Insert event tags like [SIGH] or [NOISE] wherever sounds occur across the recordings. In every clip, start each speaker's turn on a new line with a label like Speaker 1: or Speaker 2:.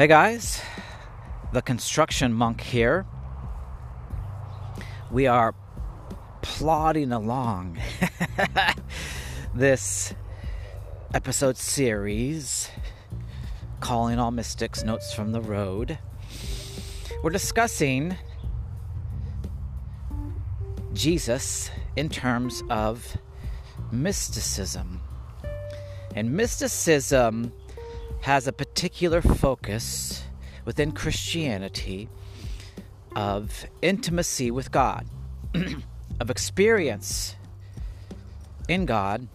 Speaker 1: Hey guys, the construction monk here. We are plodding along [LAUGHS] this episode series calling all mystics notes from the road. We're discussing Jesus in terms of mysticism. And mysticism has a particular focus within Christianity of intimacy with God, [CLEARS THROAT] of experience in God.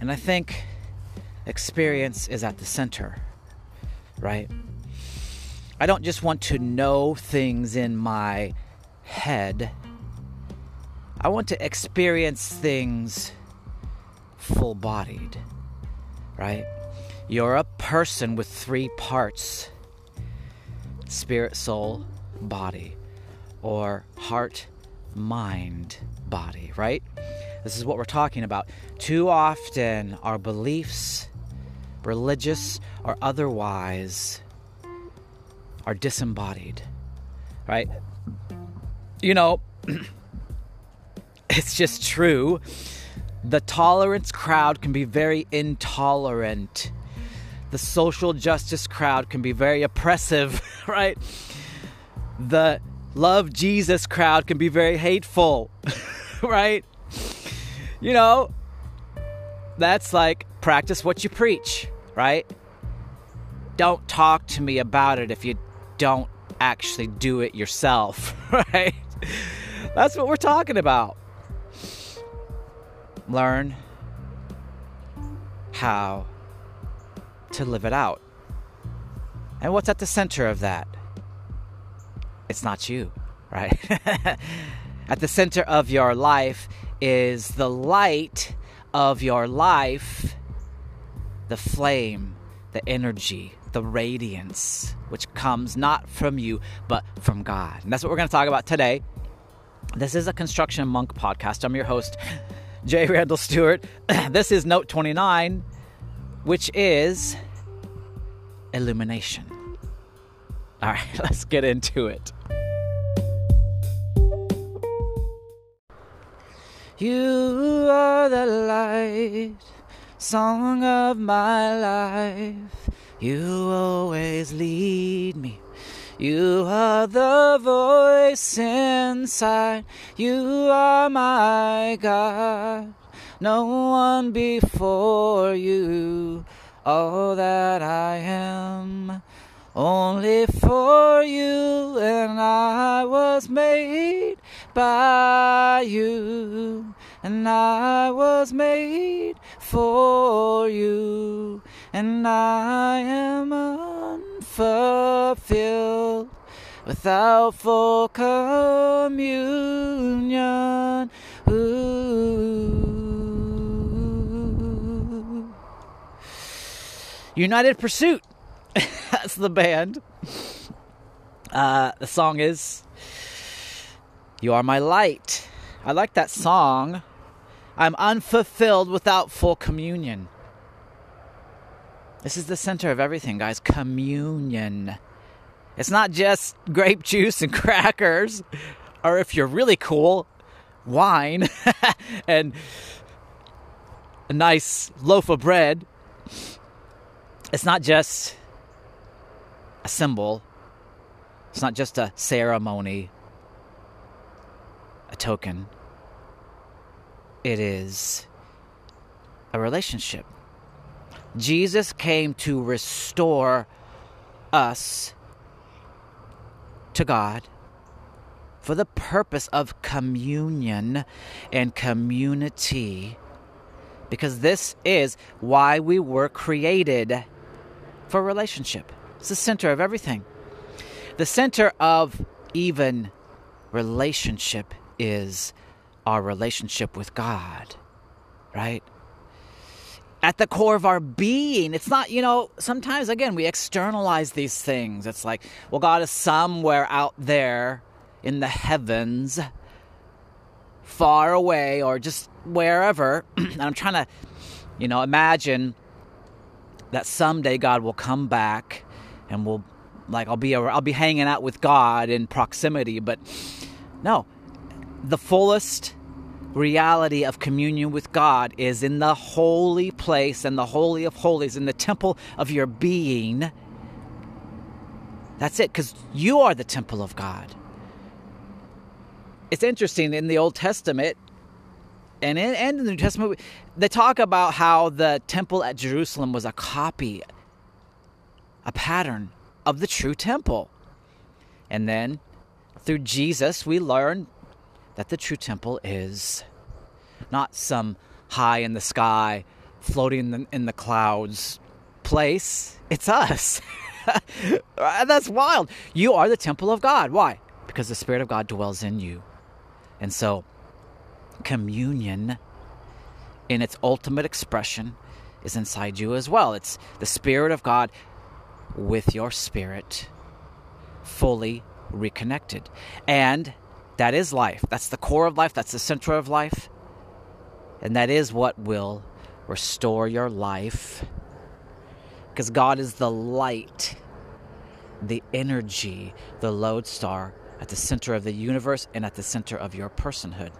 Speaker 1: And I think experience is at the center, right? I don't just want to know things in my head, I want to experience things full bodied, right? You're a person with three parts spirit, soul, body, or heart, mind, body, right? This is what we're talking about. Too often, our beliefs, religious or otherwise, are disembodied, right? You know, [CLEARS THROAT] it's just true. The tolerance crowd can be very intolerant the social justice crowd can be very oppressive, [LAUGHS] right? The love Jesus crowd can be very hateful, [LAUGHS] right? You know, that's like practice what you preach, right? Don't talk to me about it if you don't actually do it yourself, [LAUGHS] right? That's what we're talking about. Learn how to live it out. And what's at the center of that? It's not you, right? [LAUGHS] at the center of your life is the light of your life, the flame, the energy, the radiance, which comes not from you, but from God. And that's what we're going to talk about today. This is a Construction Monk podcast. I'm your host, Jay Randall Stewart. [CLEARS THROAT] this is Note 29, which is illumination. All right, [LAUGHS] let's get into it. You are the light, song of my life. You always lead me. You are the voice inside. You are my God. No one before you all that I am only for you, and I was made by you, and I was made for you, and I am unfulfilled without full communion. Ooh. United Pursuit. [LAUGHS] That's the band. Uh, the song is You Are My Light. I like that song. I'm unfulfilled without full communion. This is the center of everything, guys. Communion. It's not just grape juice and [LAUGHS] crackers, or if you're really cool, wine [LAUGHS] and a nice loaf of bread. It's not just a symbol, it's not just a ceremony, a token. It is a relationship. Jesus came to restore us to God for the purpose of communion and community because this is why we were created for relationship. It's the center of everything. The center of even relationship is our relationship with God, right? At the core of our being, it's not, you know, sometimes again, we externalize these things. It's like, well, God is somewhere out there in the heavens, far away, or just wherever. [CLEARS THROAT] and I'm trying to, you know, imagine that someday God will come back and we'll like I'll be I'll be hanging out with God in proximity, but no. The fullest reality of communion with God is in the holy place and the holy of holies in the temple of your being. That's it cuz you are the temple of God. It's interesting in the Old Testament and in, and in the New Testament, they talk about how the temple at Jerusalem was a copy, a pattern of the true temple. And then through Jesus, we learn that the true temple is not some high in the sky, floating in the, in the clouds place. It's us. [LAUGHS] That's wild. You are the temple of God. Why? Because the Spirit of God dwells in you. And so, communion in its ultimate expression is inside you as well. It's the Spirit of God with your spirit fully reconnected. And that is life. That's the core of life. That's the center of life. And that is what will restore your life. Because God is the light, the energy, the lodestar at the center of the universe and at the center of your personhood.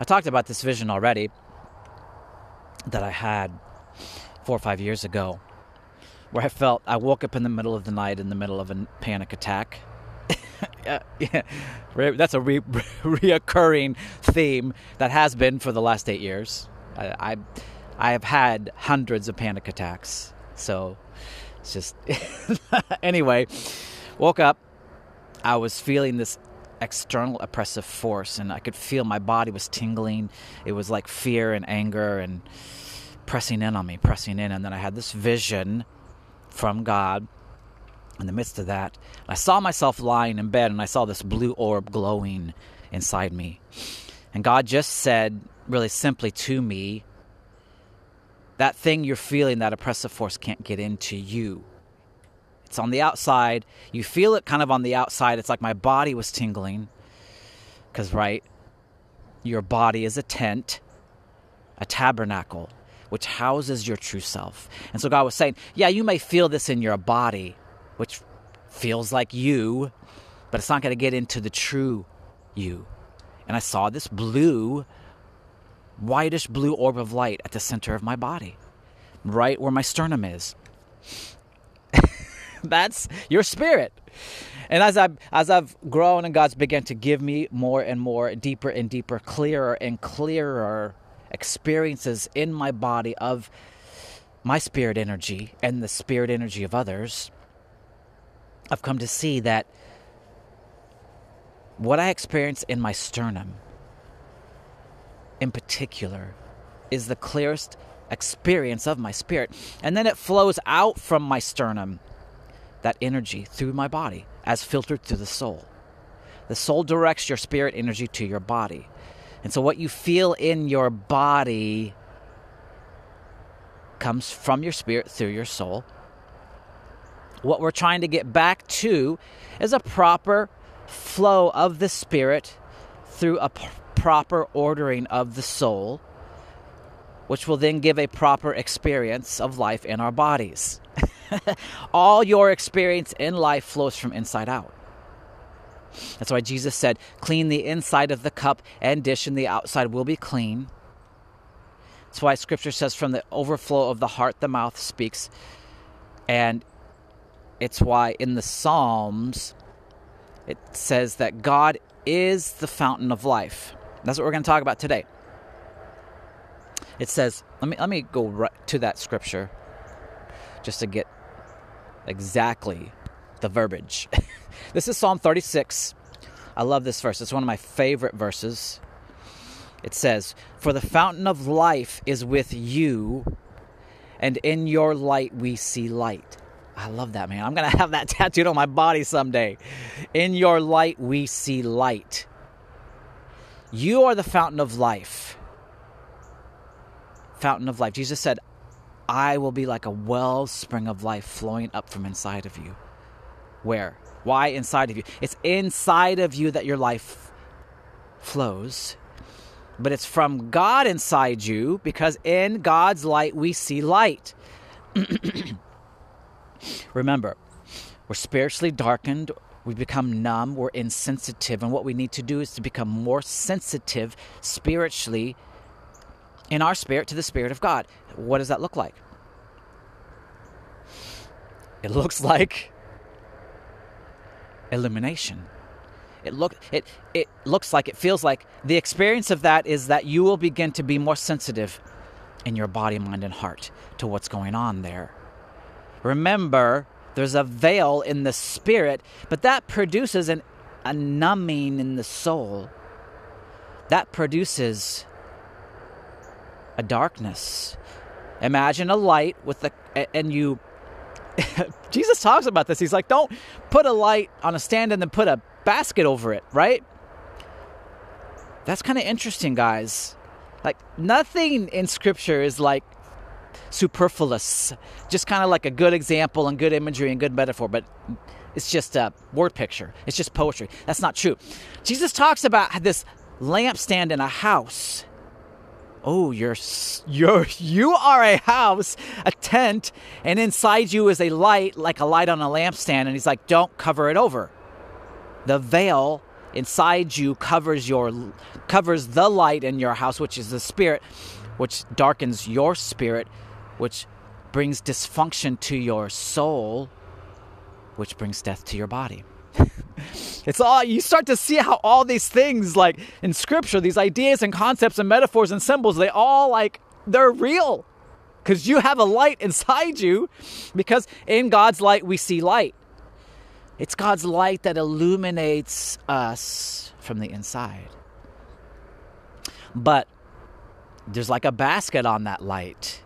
Speaker 1: I talked about this vision already that I had four or five years ago, where I felt I woke up in the middle of the night in the middle of a panic attack. [LAUGHS] yeah, yeah, that's a re- [LAUGHS] reoccurring theme that has been for the last eight years. I, I, I have had hundreds of panic attacks, so it's just [LAUGHS] anyway. Woke up, I was feeling this external oppressive force and I could feel my body was tingling. It was like fear and anger and pressing in on me, pressing in. And then I had this vision from God in the midst of that. I saw myself lying in bed and I saw this blue orb glowing inside me. And God just said, really simply to me, that thing you're feeling, that oppressive force can't get into you. It's on the outside. You feel it kind of on the outside. It's like my body was tingling. Because, right, your body is a tent, a tabernacle, which houses your true self. And so God was saying, yeah, you may feel this in your body, which feels like you, but it's not going to get into the true you. And I saw this blue, whitish blue orb of light at the center of my body, right where my sternum is. [LAUGHS] That's your spirit. And as I've as I've grown and God's begun to give me more and more, deeper and deeper, clearer and clearer experiences in my body of my spirit energy and the spirit energy of others, I've come to see that what I experience in my sternum, in particular, is the clearest experience of my spirit. And then it flows out from my sternum that energy through my body as filtered through the soul. The soul directs your spirit energy to your body. And so, what you feel in your body comes from your spirit through your soul. What we're trying to get back to is a proper flow of the spirit through a p- proper ordering of the soul, which will then give a proper experience of life in our bodies. [LAUGHS] All your experience in life flows from inside out. That's why Jesus said, Clean the inside of the cup and dish, and the outside will be clean. That's why scripture says, From the overflow of the heart, the mouth speaks. And it's why in the Psalms, it says that God is the fountain of life. That's what we're going to talk about today. It says, let me let me go right to that scripture just to get exactly the verbiage. [LAUGHS] this is Psalm 36. I love this verse. It's one of my favorite verses. It says, For the fountain of life is with you, and in your light we see light. I love that, man. I'm going to have that [LAUGHS] tattooed on my body someday. In your light we see light. You are the fountain of life. Fountain of life. Jesus said, I will be like a wellspring of life flowing up from inside of you. Where? Why inside of you? It's inside of you that your life flows. But it's from God inside you because in God's light we see light. [CLEARS THROAT] Remember, we're spiritually darkened, we become numb, we're insensitive, and what we need to do is to become more sensitive spiritually in our spirit to the Spirit of God. What does that look like? It looks like illumination. It look it it looks like it feels like the experience of that is that you will begin to be more sensitive in your body, mind, and heart to what's going on there. Remember, there's a veil in the spirit, but that produces an, a numbing in the soul. That produces a darkness. Imagine a light with the and you [LAUGHS] Jesus talks about this. He's like, don't put a light on a stand and then put a basket over it, right? That's kind of interesting, guys. Like, nothing in Scripture is like superfluous, just kind of like a good example and good imagery and good metaphor, but it's just a word picture. It's just poetry. That's not true. Jesus talks about this lampstand in a house oh you're you're you are a house a tent and inside you is a light like a light on a lampstand. And he's like don't cover it over. The veil inside you covers your covers the light in your house which is the spirit which darkens your spirit which brings dysfunction to your soul which brings death to your body [LAUGHS] it's all you start to see how all these things like in scripture these ideas and concepts and metaphors and symbols they all like they're real. Because you have a light [LAUGHS] inside you because in god's light we see light. It's god's light that illuminates us from the inside. But there's like a basket on that light.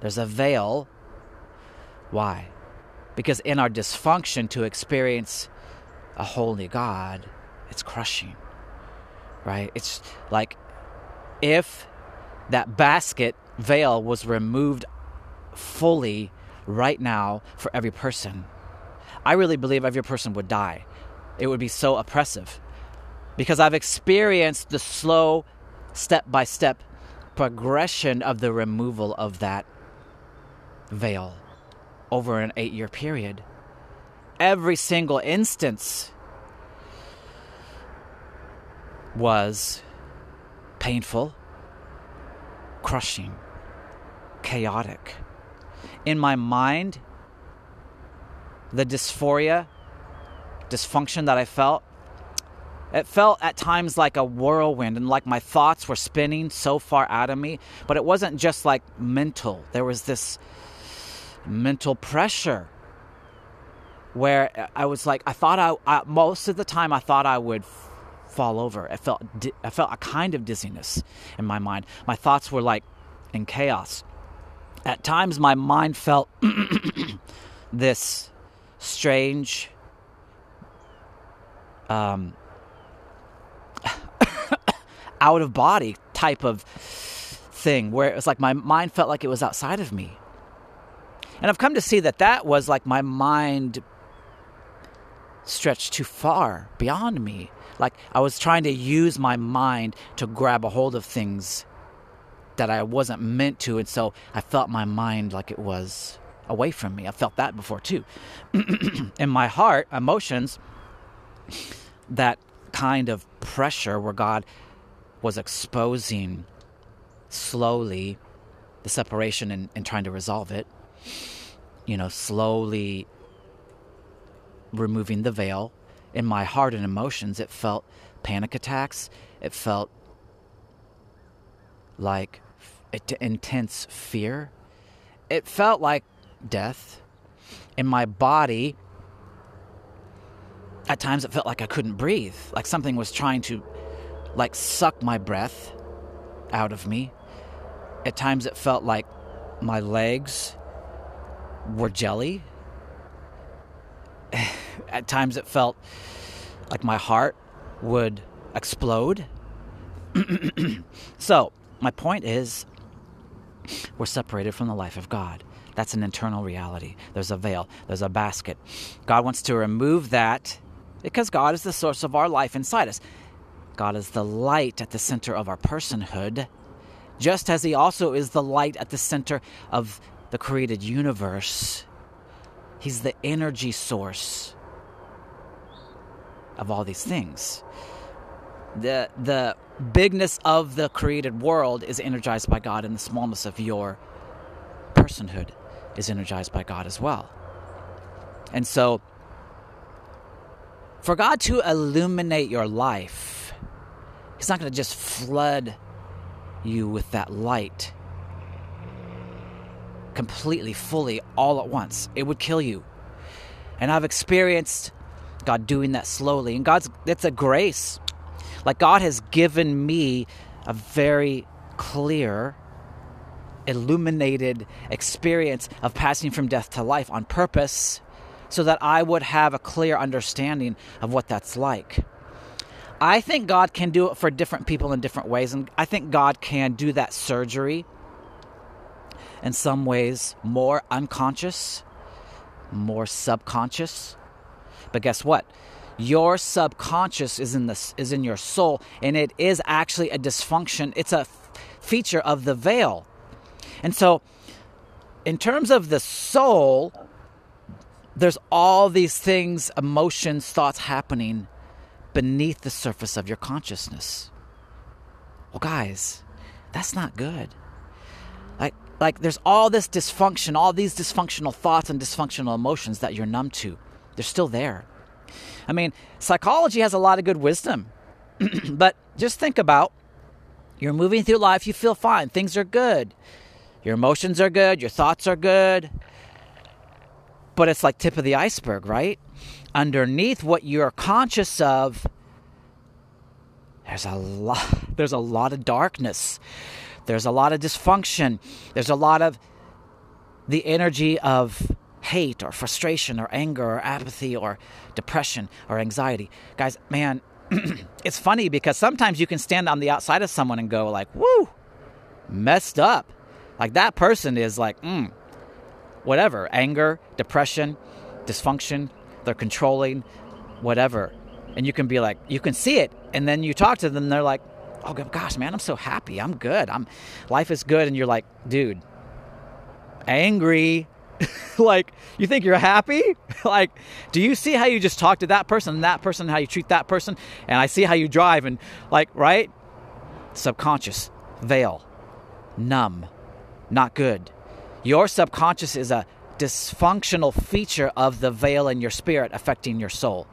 Speaker 1: There's a veil. Why? Because in our dysfunction to experience a holy God, it's crushing, right? It's like if that basket veil was removed fully right now for every person, I really believe every person would die. It would be so oppressive because I've experienced the slow, step by step progression of the removal of that veil over an eight year period every single instance was painful, crushing, chaotic. In my mind, the dysphoria, dysfunction that I felt, it felt at times like a whirlwind and like my thoughts were spinning so far out of me. But it wasn't just like mental, there was this mental pressure where I was like, I thought I, I most of the time I thought I would fall over. I felt I felt a kind of dizziness in my mind. My thoughts were like in chaos. At times, my mind felt [CLEARS THROAT] this strange, um, [COUGHS] out of body type of thing where it was like my mind felt like it was outside of me. And I've come to see that that was like my mind stretched too far beyond me. Like I was trying to use my mind to grab a hold of things that I wasn't meant to. And so I felt my mind like it was away from me. I felt that before too. [CLEARS THROAT] In my heart, emotions, that kind of pressure where God was exposing slowly the separation and, and trying to resolve it, you know, slowly removing the veil in my heart and emotions, it felt panic attacks. It felt like intense fear. It felt like death. In my body, at times it felt like I couldn't breathe, like something was trying to like suck my breath out of me. At times it felt like my legs were jelly [SIGHS] at times it felt like my heart would explode. [CLEARS THROAT] so, my point is we're separated from the life of God. That's an internal reality. There's a veil, there's a basket. God wants to remove that because God is the source of our life inside us. God is the light at the center of our personhood, just as He also is the light at the center of the created universe. He's the energy source of all these things. The the bigness of the created world is energized by God and the smallness of your personhood is energized by God as well. And so for God to illuminate your life, He's not going to just flood you with that light completely, fully, all at once. It would kill you. And I've experienced God doing that slowly. And God's, it's a grace. Like God has given me a very clear, illuminated experience of passing from death to life on purpose so that I would have a clear understanding of what that's like. I think God can do it for different people in different ways, and I think God can do that surgery in some ways more unconscious, more subconscious. But guess what? Your subconscious is in this is in your soul, and it is actually a dysfunction. It's a f- feature of the veil, and so in terms of the soul, there's all these things, emotions, thoughts happening beneath the surface of your consciousness. Well, guys, that's not good. Like, like there's all this dysfunction, all these dysfunctional thoughts and dysfunctional emotions that you're numb to. They're still there. I mean, psychology has a lot of good wisdom, [CLEARS THROAT] but just think about you're moving through life, you feel fine, things are good, your emotions are good, your thoughts are good, but it's like tip of the iceberg, right? Underneath what you're conscious of, there's a lot [LAUGHS] there's a lot of darkness. There's a lot of dysfunction. There's a lot of the energy of hate or frustration or anger or apathy or depression or anxiety. Guys, man, [CLEARS THROAT] it's funny because sometimes you can stand on the outside of someone and go like, "Woo, messed up." Like that person is like, mm, whatever anger, depression, dysfunction, they're controlling, whatever. And you can be like, you can see it. And then you talk to them, they're like, oh gosh, man, I'm so happy. I'm good. I'm, life is good. And you're like, dude, angry. [LAUGHS] like, you think you're happy? [LAUGHS] like, do you see how you just talk to that person and that person, how you treat that person? And I see how you drive and, like, right? Subconscious, veil, numb, not good. Your subconscious is a dysfunctional feature of the veil in your spirit affecting your soul.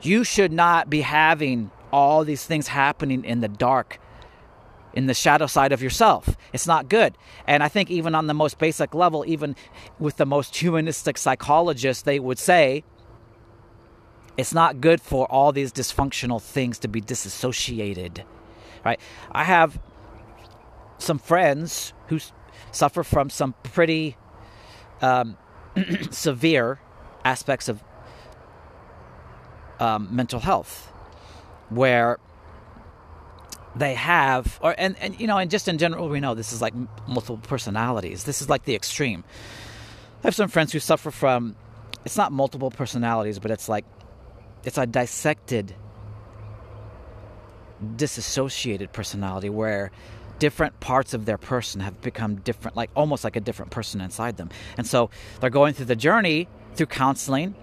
Speaker 1: You should not be having all these things happening in the dark, in the shadow side of yourself. It's not good. And I think, even on the most basic level, even with the most humanistic psychologists, they would say it's not good for all these dysfunctional things to be disassociated. Right? I have some friends who suffer from some pretty um, [CLEARS THROAT] severe aspects of um, mental health, where they have, or and, and you know, and just in general, we know this is like multiple personalities. This is like the extreme. I have some friends who suffer from. It's not multiple personalities, but it's like it's a dissected, disassociated personality where different parts of their person have become different, like almost like a different person inside them. And so they're going through the journey through counseling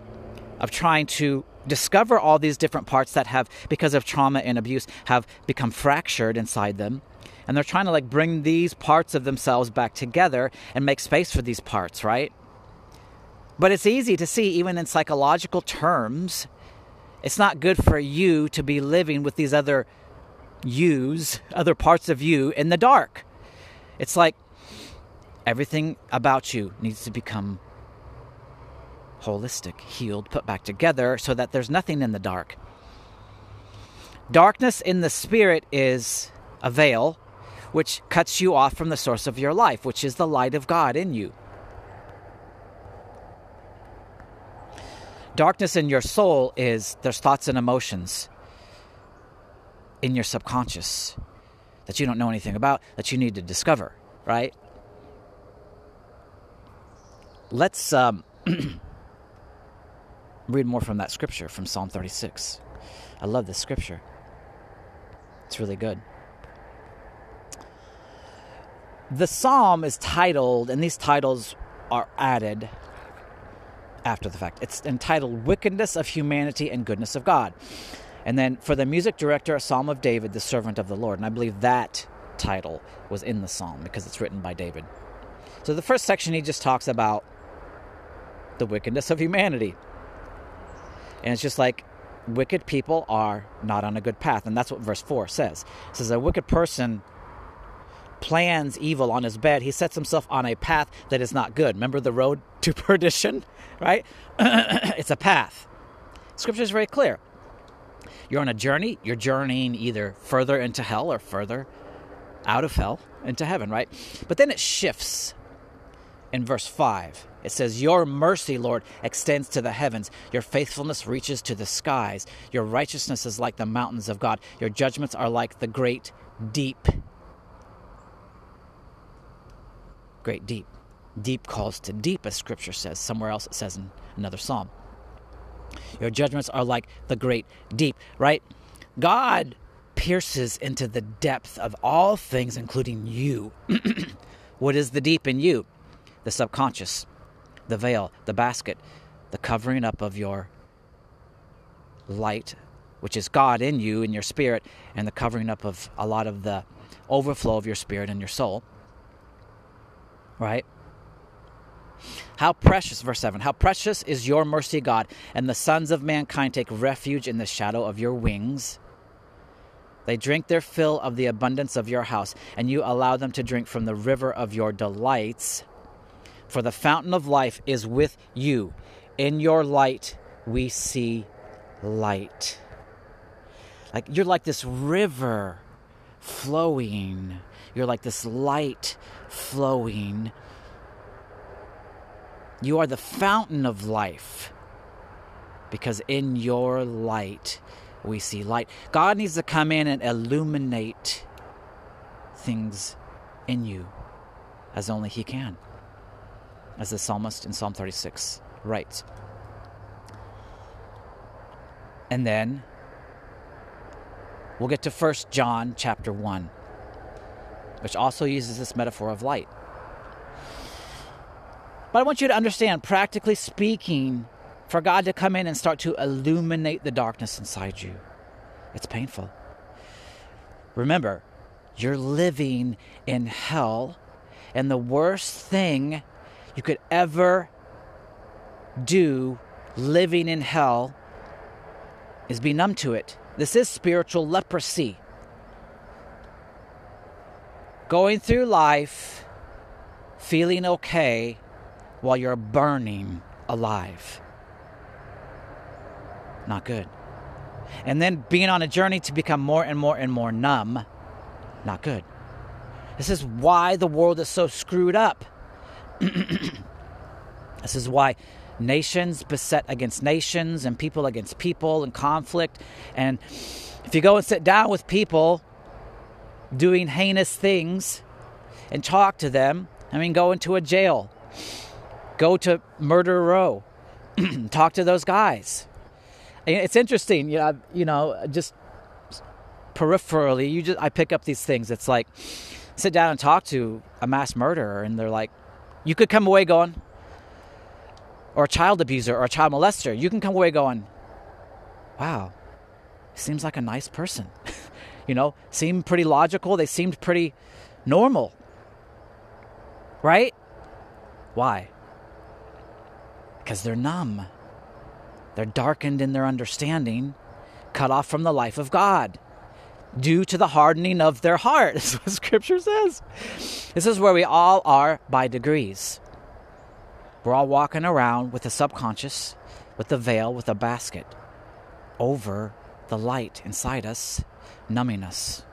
Speaker 1: of trying to discover all these different parts that have, because of trauma and abuse, have become fractured inside them. And they're trying to like bring these parts of themselves back together and make space for these parts, right? But it's easy to see, even in psychological terms, it's not good for you to be living with these other use other parts of you in the dark. It's like everything about you needs to become holistic, healed, put back together so that there's nothing in the dark. Darkness in the spirit is a veil which cuts you off from the source of your life, which is the light of God in you. Darkness in your soul is there's thoughts and emotions in your subconscious that you don't know anything about that you need to discover, right? Let's um, [CLEARS THROAT] read more from that scripture from Psalm 36. I love this scripture, it's really good. The psalm is titled, and these titles are added after the fact. It's entitled Wickedness of Humanity and Goodness of God. And then for the music director, a psalm of David, the servant of the Lord. And I believe that title was in the psalm because it's written by David. So the first section, he just talks about the wickedness of humanity. And it's just like wicked people are not on a good path. And that's what verse 4 says. It says, A wicked person plans evil on his bed. He sets himself on a path that is not good. Remember the road [LAUGHS] to perdition, right? [CLEARS THROAT] it's a path. Scripture is very clear. You're on a journey, you're journeying either further into hell or further out of hell into heaven, right? But then it shifts in verse 5. It says, Your mercy, Lord, extends to the heavens. Your faithfulness reaches to the skies. Your righteousness is like the mountains of God. Your judgments are like the great deep. Great deep. Deep calls to deep, as scripture says. Somewhere else it says in another psalm. Your judgments are like the great deep, right? God pierces into the depth of all things, including you. [CLEARS THROAT] what is the deep in you? The subconscious, the veil, the basket, the covering up of your light, which is God in you, in your spirit, and the covering up of a lot of the overflow of your spirit and your soul. Right? How precious, verse 7, how precious is your mercy, God, and the sons of mankind take refuge in the shadow of your wings. They drink their fill of the abundance of your house, and you allow them to drink from the river of your delights. For the fountain of life is with you. In your light, we see light. Like you're like this river flowing, you're like this light flowing you are the fountain of life because in your light we see light. God needs to come in and illuminate things in you as only He can, as the psalmist in Psalm 36 writes. And then we'll get to 1 John chapter 1, which also uses this metaphor of light. But I want you to understand, practically speaking, for God to come in and start to illuminate the darkness inside you, it's painful. Remember, you're living in hell, and the worst thing you could ever do living in hell is be numb to it. This is spiritual leprosy. Going through life feeling okay while you're burning alive. Not good. And then being on a journey to become more and more and more numb. Not good. This is why the world is so screwed up. [CLEARS THROAT] this is why nations beset against nations and people against people and conflict. And if you go and sit down with people doing heinous things and talk to them, I mean, go into a jail Go to Murder Row, [CLEARS THROAT] talk to those guys. It's interesting, you know, you know, just peripherally, you just I pick up these things. It's like sit down and talk to a mass murderer, and they're like, you could come away going, or a child abuser or a child molester. You can come away going, wow, seems like a nice person. [LAUGHS] you know, seemed pretty logical. They seemed pretty normal. Right? Why? because they're numb. They're darkened in their understanding, cut off from the life of God due to the hardening of their heart. This [LAUGHS] Is what Scripture says. This is where we all are by degrees. We're all walking around with the subconscious, with the veil, with a basket over the light inside us, numbing us.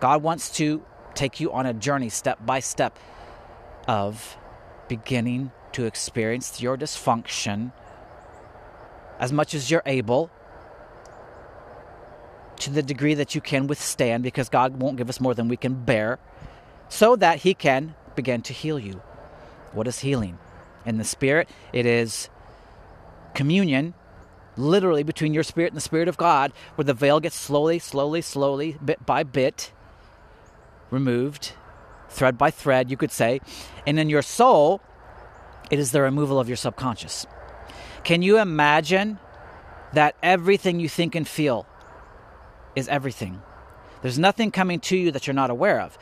Speaker 1: God wants to take you on a journey step by step of beginning to experience your dysfunction as much as you're able to the degree that you can withstand because God won't give us more than we can bear so that he can begin to heal you. What is healing? In the spirit, it is communion literally between your spirit and the spirit of God where the veil gets slowly, slowly, slowly, bit by bit removed, thread by thread, you could say. And in your soul, it is the removal of your subconscious. Can you imagine that everything you think and feel is everything? There's nothing coming to you that you're not aware of.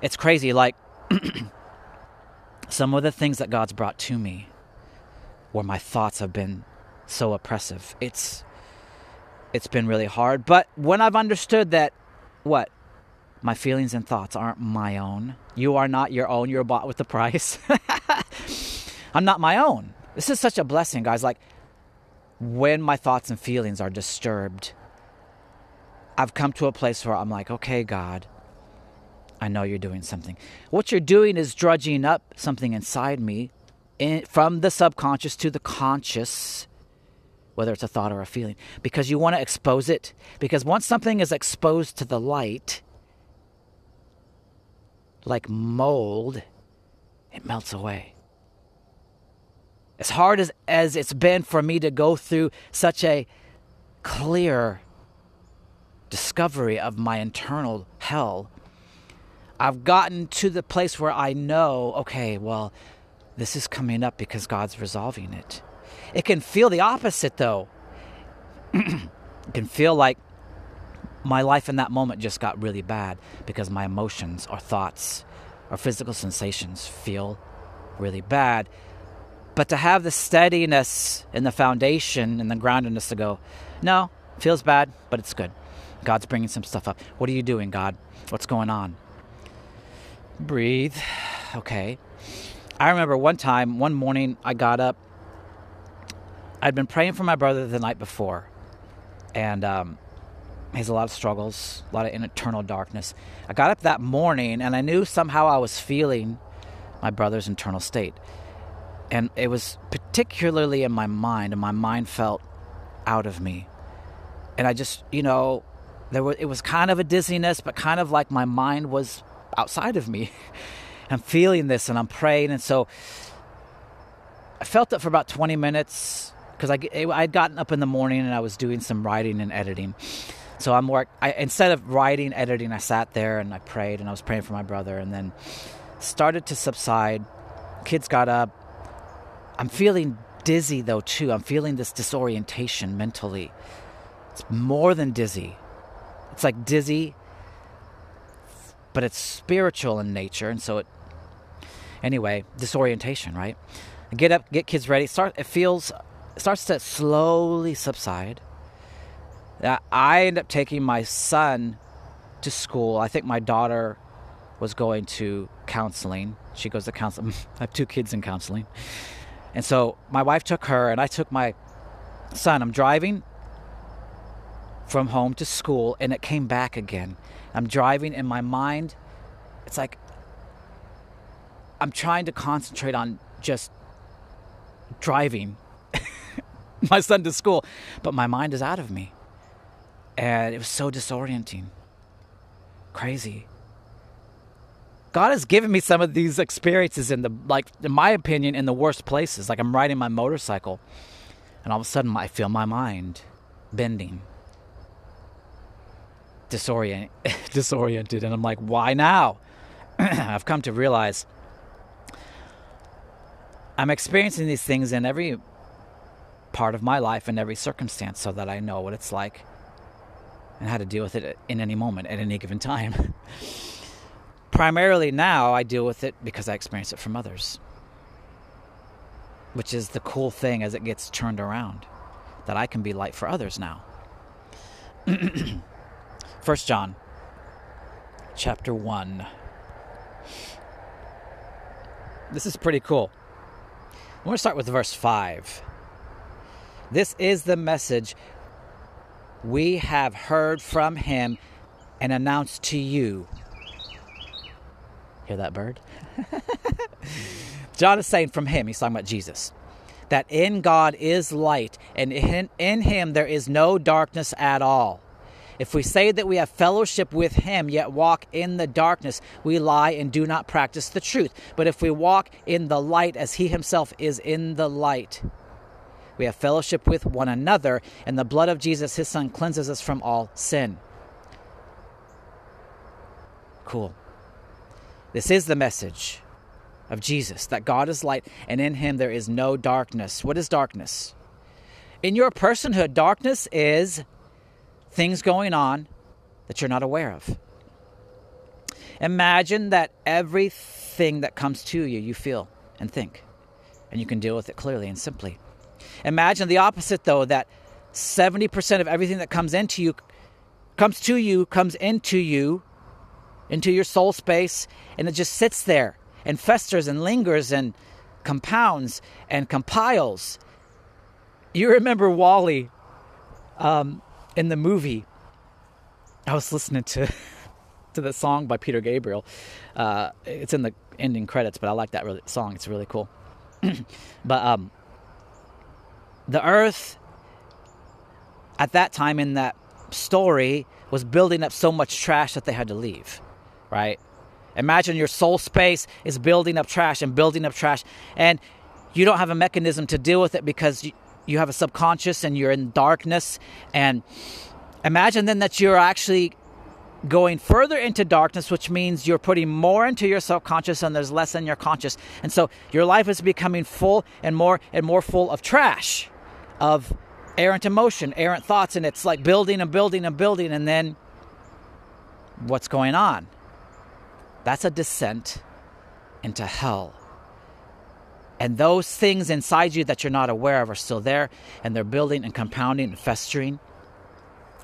Speaker 1: It's crazy. Like [CLEARS THROAT] some of the things that God's brought to me where my thoughts have been so oppressive. It's it's been really hard. But when I've understood that what? My feelings and thoughts aren't my own. You are not your own. You're bought with the price. [LAUGHS] I'm not my own. This is such a blessing, guys. Like when my thoughts and feelings are disturbed, I've come to a place where I'm like, okay, God, I know you're doing something. What you're doing is drudging up something inside me in, from the subconscious to the conscious, whether it's a thought or a feeling, because you want to expose it. Because once something is exposed to the light, like mold, it melts away. As hard as, as it's been for me to go through such a clear discovery of my internal hell, I've gotten to the place where I know, okay, well, this is coming up because God's resolving it. It can feel the opposite, though. [CLEARS THROAT] it can feel like my life in that moment just got really bad because my emotions or thoughts or physical sensations feel really bad. But to have the steadiness and the foundation and the groundedness to go, no, feels bad, but it's good. God's bringing some stuff up. What are you doing, God? What's going on? Breathe. Okay. I remember one time, one morning, I got up. I'd been praying for my brother the night before, and um, he has a lot of struggles, a lot of internal darkness. I got up that morning, and I knew somehow I was feeling my brother's internal state and it was particularly in my mind and my mind felt out of me and i just you know there was it was kind of a dizziness but kind of like my mind was outside of me [LAUGHS] i'm feeling this and i'm praying and so i felt it for about 20 minutes because I, i'd gotten up in the morning and i was doing some writing and editing so i'm work I, instead of writing editing i sat there and i prayed and i was praying for my brother and then started to subside kids got up I'm feeling dizzy though too. I'm feeling this disorientation mentally. It's more than dizzy. It's like dizzy, but it's spiritual in nature, and so it. Anyway, disorientation, right? Get up, get kids ready. Start. It feels starts to slowly subside. Uh, I end up taking my son to school. I think my daughter was going to counseling. She goes to counseling. [LAUGHS] I have two kids in counseling. And so my wife took her, and I took my son. I'm driving from home to school, and it came back again. I'm driving in my mind. It's like I'm trying to concentrate on just driving [LAUGHS] my son to school, but my mind is out of me. And it was so disorienting. Crazy. God has given me some of these experiences in the like in my opinion in the worst places. Like I'm riding my motorcycle and all of a sudden I feel my mind bending. Disorient [LAUGHS] disoriented and I'm like, "Why now?" [CLEARS THROAT] I've come to realize I'm experiencing these things in every part of my life and every circumstance so that I know what it's like and how to deal with it in any moment at any given time. [LAUGHS] primarily now I deal with it because I experience it from others. Which is the cool thing as it gets turned around that I can be light for others now. [CLEARS THROAT] First John chapter 1. This is pretty cool. I'm going to start with verse 5. This is the message we have heard from him and announced to you Hear that bird? [LAUGHS] John is saying from him, he's talking about Jesus, that in God is light, and in, in him there is no darkness at all. If we say that we have fellowship with him, yet walk in the darkness, we lie and do not practice the truth. But if we walk in the light as he himself is in the light, we have fellowship with one another, and the blood of Jesus, his son, cleanses us from all sin. Cool. This is the message of Jesus, that God is light and in him there is no darkness. What is darkness? In your personhood, darkness is things going on that you're not aware of. Imagine that everything that comes to you, you feel and think, and you can deal with it clearly and simply. Imagine the opposite, though, that 70% of everything that comes into you comes to you, comes into you, into your soul space, and it just sits there and festers and lingers and compounds and compiles. You remember WALL-E um, in the movie. I was listening to [LAUGHS] to the song by Peter Gabriel. Uh, it's in the ending credits, but I like that really, song. It's really cool. [CLEARS THROAT] but um, the Earth at that time in that story was building up so much trash that they had to leave, right? Imagine your soul space is building up trash and building up trash, and you don't have a mechanism to deal with it because you, you have a subconscious and you're in darkness. And imagine then that you're actually going further into darkness, which means you're putting more into your subconscious and there's less in your conscious. And so your life is becoming full and more and more full of trash, of errant emotion, errant thoughts, and it's like building and building and building. And then what's going on? That's a descent into hell. And those things inside you that you're not aware of are still there, and they're building and compounding and festering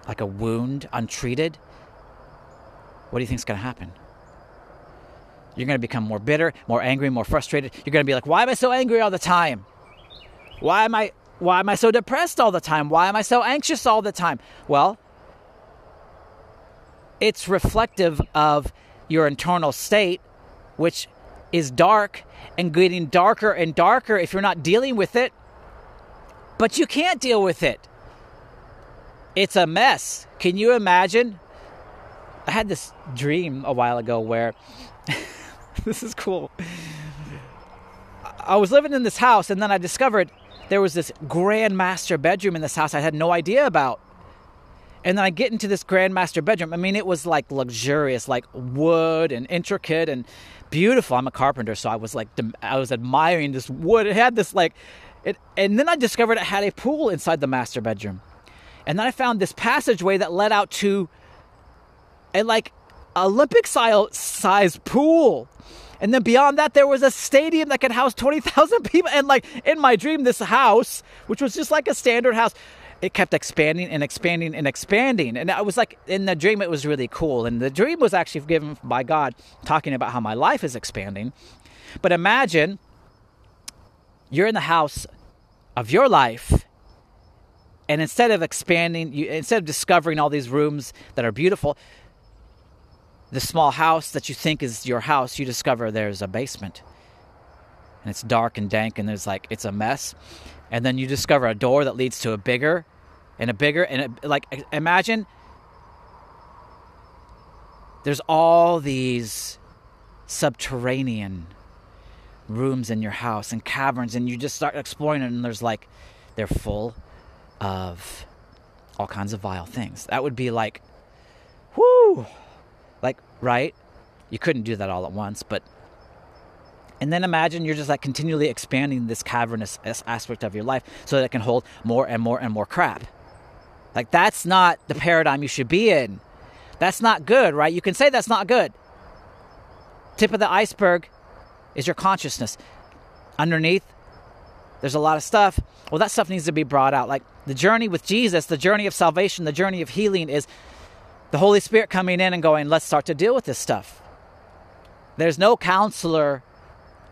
Speaker 1: like a wound untreated. What do you think is going to happen? You're going to become more bitter, more angry, more frustrated. You're going to be like, "Why am I so angry all the time? Why am I why am I so depressed all the time? Why am I so anxious all the time?" Well, it's reflective of your internal state, which is dark and getting darker and darker if you're not dealing with it. But you can't deal with it. It's a mess. Can you imagine? I had this dream a while ago where [LAUGHS] this is cool. I was living in this house and then I discovered there was this grand master bedroom in this house I had no idea about. And then I get into this grand master bedroom. I mean, it was like luxurious, like wood and intricate and beautiful. I'm a carpenter, so I was like, I was admiring this wood. It had this like, it, and then I discovered it had a pool inside the master bedroom. And then I found this passageway that led out to a like Olympic style size pool. And then beyond that, there was a stadium that could house 20,000 [LAUGHS] people. And like in my dream, this house, which was just like a standard house, it kept expanding and expanding and expanding. And I was like, in the dream, it was really cool. And the dream was actually given by God, talking about how my life is expanding. But imagine you're in the house of your life. And instead of expanding, you, instead of discovering all these rooms that are beautiful, the small house that you think is your house, you discover there's a basement. And it's dark and dank, and there's like, it's a mess and then you discover a door that leads to a bigger and a bigger and it, like imagine there's all these subterranean rooms in your house and caverns and you just start exploring it and there's like they're full of all kinds of vile things. That would be like whoo like right? You couldn't do that all at once but and then imagine you're just like continually expanding this cavernous aspect of your life so that it can hold more and more and more crap. Like, that's not the paradigm you should be in. That's not good, right? You can say that's not good. Tip of the iceberg is your consciousness. Underneath, there's a lot of stuff. Well, that stuff needs to be brought out. Like the journey with Jesus, the journey of salvation, the journey of healing is the Holy Spirit coming in and going, let's start to deal with this stuff. There's no counselor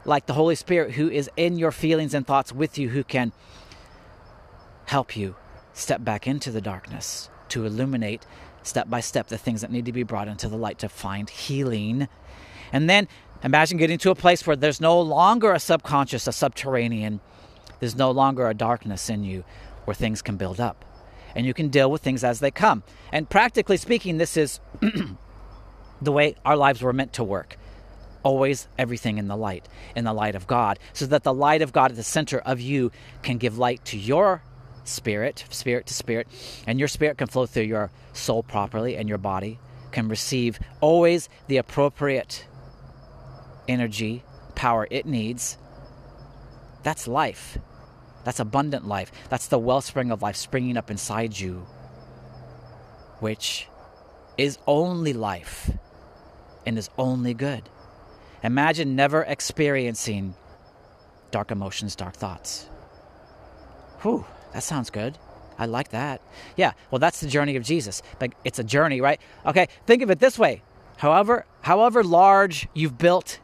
Speaker 1: like the Holy Spirit who is in your feelings and thoughts with you, who can help you step back into the darkness to illuminate step by step the things that need to be brought into the light to find healing. And then imagine getting to a place where there's no longer a subconscious, a subterranean, there's no longer a darkness in you where things can build up. And you can deal with things as they come. And practically speaking, this is [CLEARS THROAT] the way our lives were meant to work always everything in the light, in the light of God, so that the light of God at the center of you can give light to your spirit, spirit to spirit, and your spirit can flow through your soul properly, and your body can receive always the appropriate energy, power it needs. That's life. That's abundant life. That's the wellspring of life springing up inside you, which is only life and is only good. Imagine never experiencing dark emotions, dark thoughts. Whew, that sounds good. I like that. Yeah, well, that's the journey of Jesus. Like it's a journey, right? Okay, think of it this way. However, however large you've built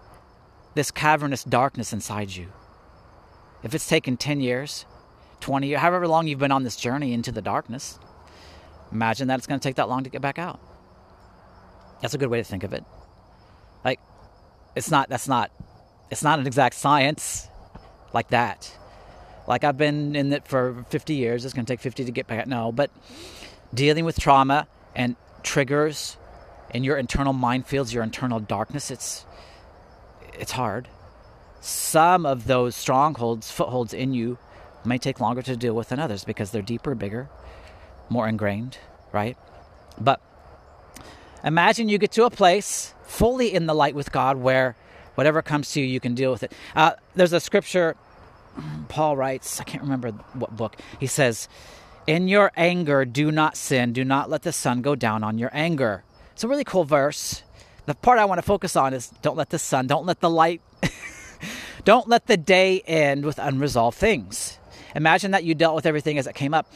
Speaker 1: this cavernous darkness inside you, if it's taken 10 years, 20 years, however long you've been on this journey into the darkness, imagine that it's going to take that long to get back out. That's a good way to think of it. Like, it's not, that's not, it's not an exact science like that. Like, I've been in it for 50 years. It's going to take 50 to get back. No, but dealing with trauma and triggers in your internal minefields, your internal darkness, it's, it's hard some of those strongholds, footholds in you may take longer to deal with than others because they're deeper, bigger, more ingrained, right? But imagine you get to a place fully in the light with God where whatever comes to you, you can deal with it. Uh, there's a scripture [CLEARS THROAT] Paul writes, I can't remember what book. He says, In your anger, do not sin. Do not let the sun go down on your anger. It's a really cool verse. The part I want to focus on is don't let the sun, don't let the light [LAUGHS] don't let the day end with unresolved things. Imagine that you dealt with everything as it came up.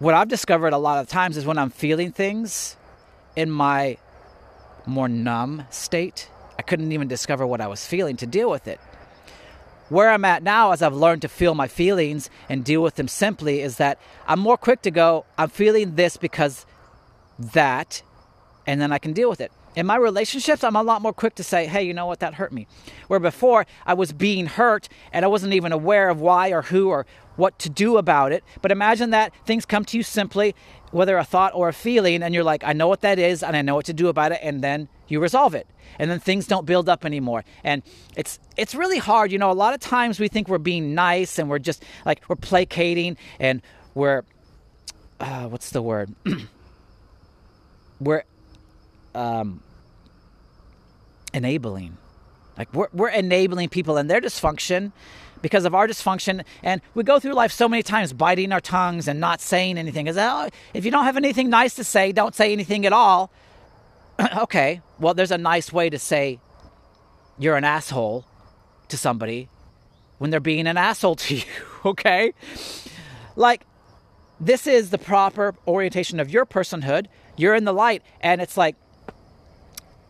Speaker 1: What I've discovered a lot of times is when I'm feeling things in my more numb state, I couldn't even discover what I was feeling to deal with it. Where I'm at now, as I've learned to feel my feelings and deal with them simply, is that I'm more quick to go, I'm feeling this because that, and then I can deal with it. In my relationships, I'm a lot more quick to say, hey, you know what, that hurt me. Where before I was being hurt and I wasn't even aware of why or who or what to do about it. But imagine that things come to you simply, whether a thought or a feeling, and you're like, I know what that is and I know what to do about it, and then you resolve it. And then things don't build up anymore. And it's it's really hard. You know, a lot of times we think we're being nice and we're just like we're placating and we're uh, what's the word? [CLEARS THROAT] we're um, enabling. Like we're, we're enabling people and their dysfunction because of our dysfunction. And we go through life so many times biting our tongues and not saying anything. Is oh, if you don't have anything nice to say, don't say anything at all. [CLEARS THROAT] okay, well, there's a nice way to say you're an asshole to somebody when they're being an asshole to [LAUGHS] you. Okay, like this is the proper orientation of your personhood. You're in the light, and it's like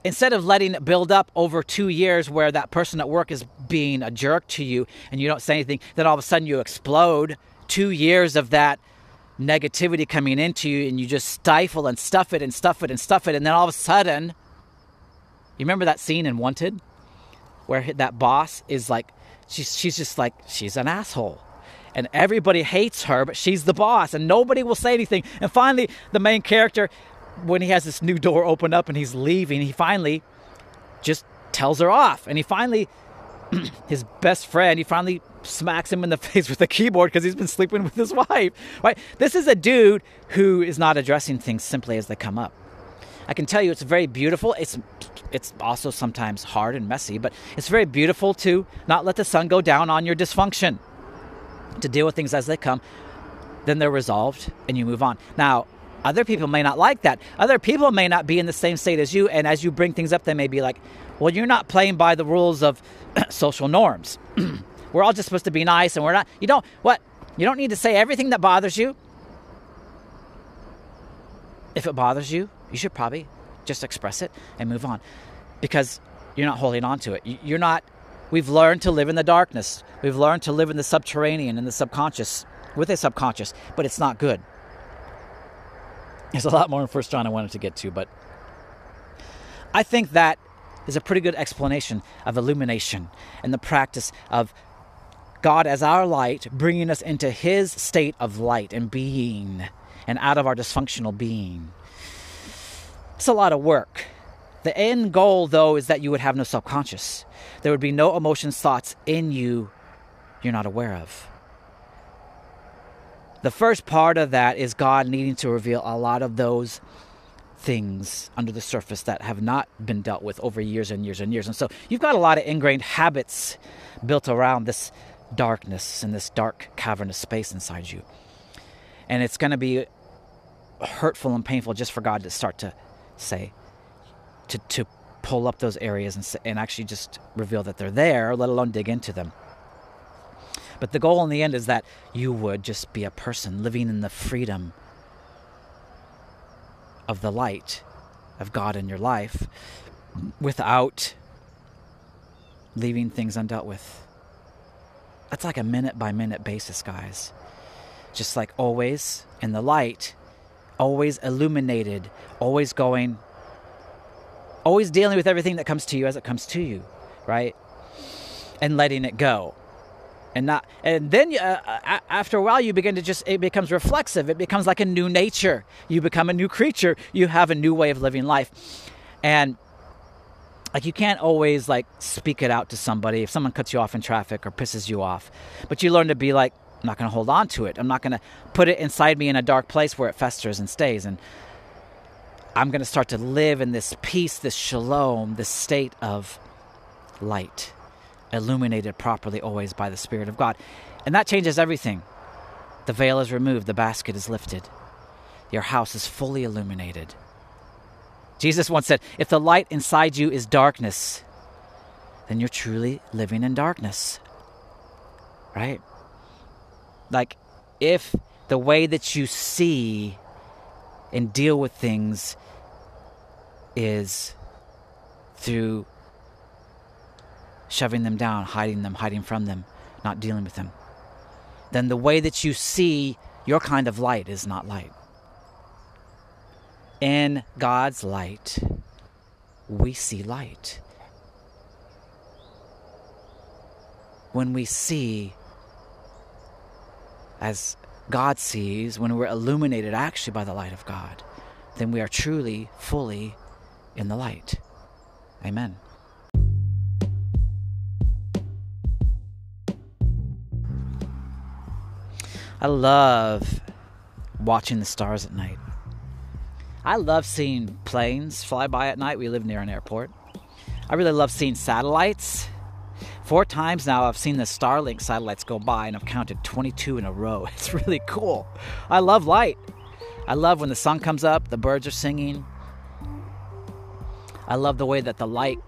Speaker 1: instead of letting it build up over two years where that person at work is being a jerk to you and you don't say anything, then all of a sudden you explode. Two years of that negativity coming into you and you just stifle and stuff it and stuff it and stuff it. And then all of a sudden, you remember that scene in Wanted where that boss is like, she's, she's just like, she's an asshole. And everybody hates her, but she's the boss and nobody will say anything. And finally, the main character when he has this new door open up and he's leaving, he finally just tells her off. And he finally, [CLEARS THROAT] his best friend, he finally smacks him in the [LAUGHS] face with a keyboard because he's been sleeping with his [LAUGHS] wife. Right? This is a dude who is not addressing things simply as they come up. I can tell you it's very beautiful. It's it's also sometimes hard and messy, but it's very beautiful to not let the sun go down on your dysfunction. To deal with things as they come, then they're resolved and you move on. Now, other people may not like that. Other people may not be in the same state as you. And as you bring things up, they may be like, well, you're not playing by the rules of [CLEARS THROAT] social norms. [CLEARS THROAT] we're all just supposed to be nice and we're not. You don't, what? You don't need to say everything that bothers you. If it bothers you, you should probably just express it and move on because you're not holding on to it. You're not, we've learned to live in the darkness. We've learned to live in the subterranean, in the subconscious, with a subconscious, but it's not good. There's a lot more in First John I wanted to get to, but I think that is a pretty good explanation of illumination and the practice of God as our light, bringing us into His state of light and being, and out of our dysfunctional being. It's a lot of work. The end goal, though, is that you would have no subconscious. There would be no emotions, thoughts in you you're not aware of. The first part of that is God needing to reveal a lot of those things under the surface that have not been dealt with over years and years and years. And so you've got a lot of ingrained habits built around this darkness and this dark cavernous space inside you. And it's going to be hurtful and painful just for God to start to say, to, to pull up those areas and, and actually just reveal that they're there, let alone dig into them. But the goal in the end is that you would just be a person living in the freedom of the light of God in your life without leaving things undealt with. That's like a minute by minute basis, guys. Just like always in the light, always illuminated, always going, always dealing with everything that comes to you as it comes to you, right? And letting it go and not and then uh, uh after a while you begin to just it becomes reflexive. It becomes like a new nature. You become a new creature. You have a new way of living life. And like you can't always like speak it out to somebody. If someone cuts you off in traffic or pisses you off but you learn to be like i'm not going to hold on to it. I'm not going to put it inside me in a dark place where it festers and stays. And i'm going to start to live in this peace this shalom this state of light illuminated properly always by the Spirit of God. And that changes everything. The veil is removed, the basket is lifted, your house is fully illuminated. Jesus once said, If the light inside you is darkness, then you're truly living in darkness. Right? Like, if the way that you see and deal with things is through shoving them down, hiding them, hiding from them, not dealing with them, then the way that you see your kind of light is not light. In God's light, we see light. When we see as God sees, when we're illuminated actually by the light of God, then we are truly, fully in the light. Amen. I love watching the stars at night. I love seeing planes fly by at night. We live near an airport. I really love seeing satellites. Four times now I've seen the Starlink satellites go by and I've counted 22 in a row. [LAUGHS] It's really cool. I love light. I love when the sun comes up, the birds are singing. I love the way that the light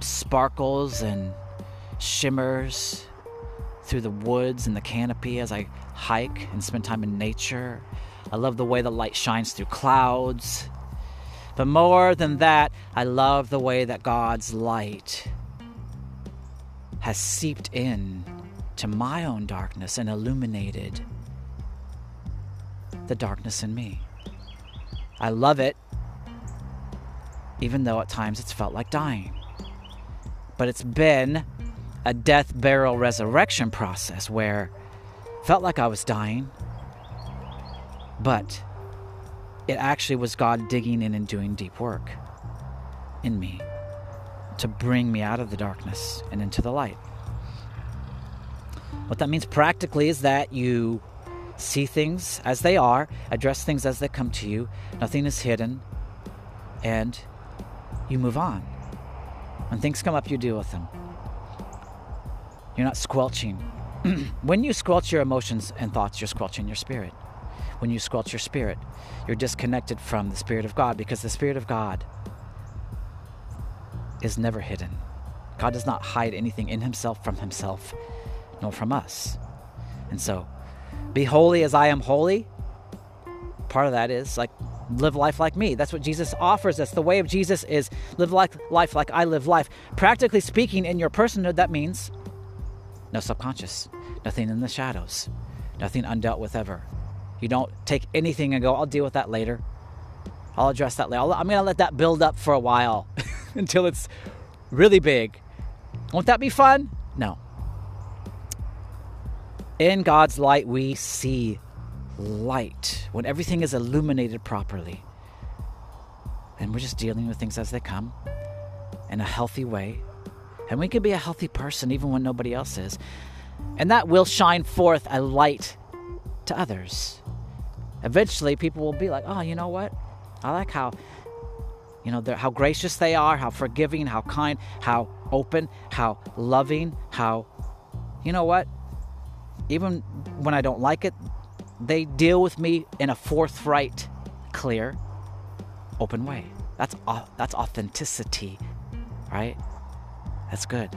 Speaker 1: sparkles and shimmers through the woods and the canopy as I hike and spend time in nature. I love the way the light shines through clouds. But more than that, I love the way that God's light has seeped in to my own darkness and illuminated the darkness in me. I love it, even though at times it's felt like dying. But it's been a death, burial, resurrection process where felt like I was dying, but it actually was God digging in and doing deep work in me to bring me out of the darkness and into the light. What that means practically is that you see things as they are, address things as they come to you, nothing is hidden, and you move on. When things come up, you deal with them. You're not squelching. [CLEARS THROAT] when you squelch your emotions and thoughts, you're squelching your spirit. When you squelch your spirit, you're disconnected from the Spirit of God because the Spirit of God is never hidden. God does not hide anything in Himself from Himself, nor from us. And so, be holy as I am holy. Part of that is like live life like me. That's what Jesus offers us. The way of Jesus is live life, like I live life. Practically speaking, in your personhood, that means no subconscious, nothing in the shadows, nothing undealt with ever. You don't take anything and go, I'll deal with that later. I'll address that later. I'm going to let that build up for a while [LAUGHS] until it's really big. Won't that be fun? No. In God's light, we see light when everything is illuminated properly. And we're just dealing with things as they come in a healthy way and we can be a healthy person even when nobody else is. And that will shine forth a light to others. Eventually, people will be like, oh, you know what? I like how, you know, how gracious they are, how forgiving, how kind, how open, how loving, how, you know what? Even when I don't like it, they deal with me in a forthright, clear, open way. That's that's authenticity, right? That's good.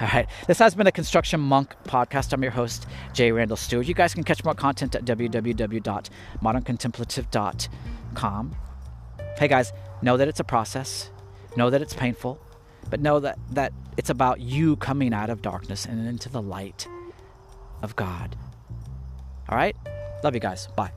Speaker 1: All right. This has been a Construction Monk podcast. I'm your host, Jay Randall Stewart. You guys can catch more content at www.moderncontemplative.com. Hey guys, know that it's a process. Know that it's painful, but know that that it's about you coming out of darkness and into the light of God. All right? Love you guys. Bye.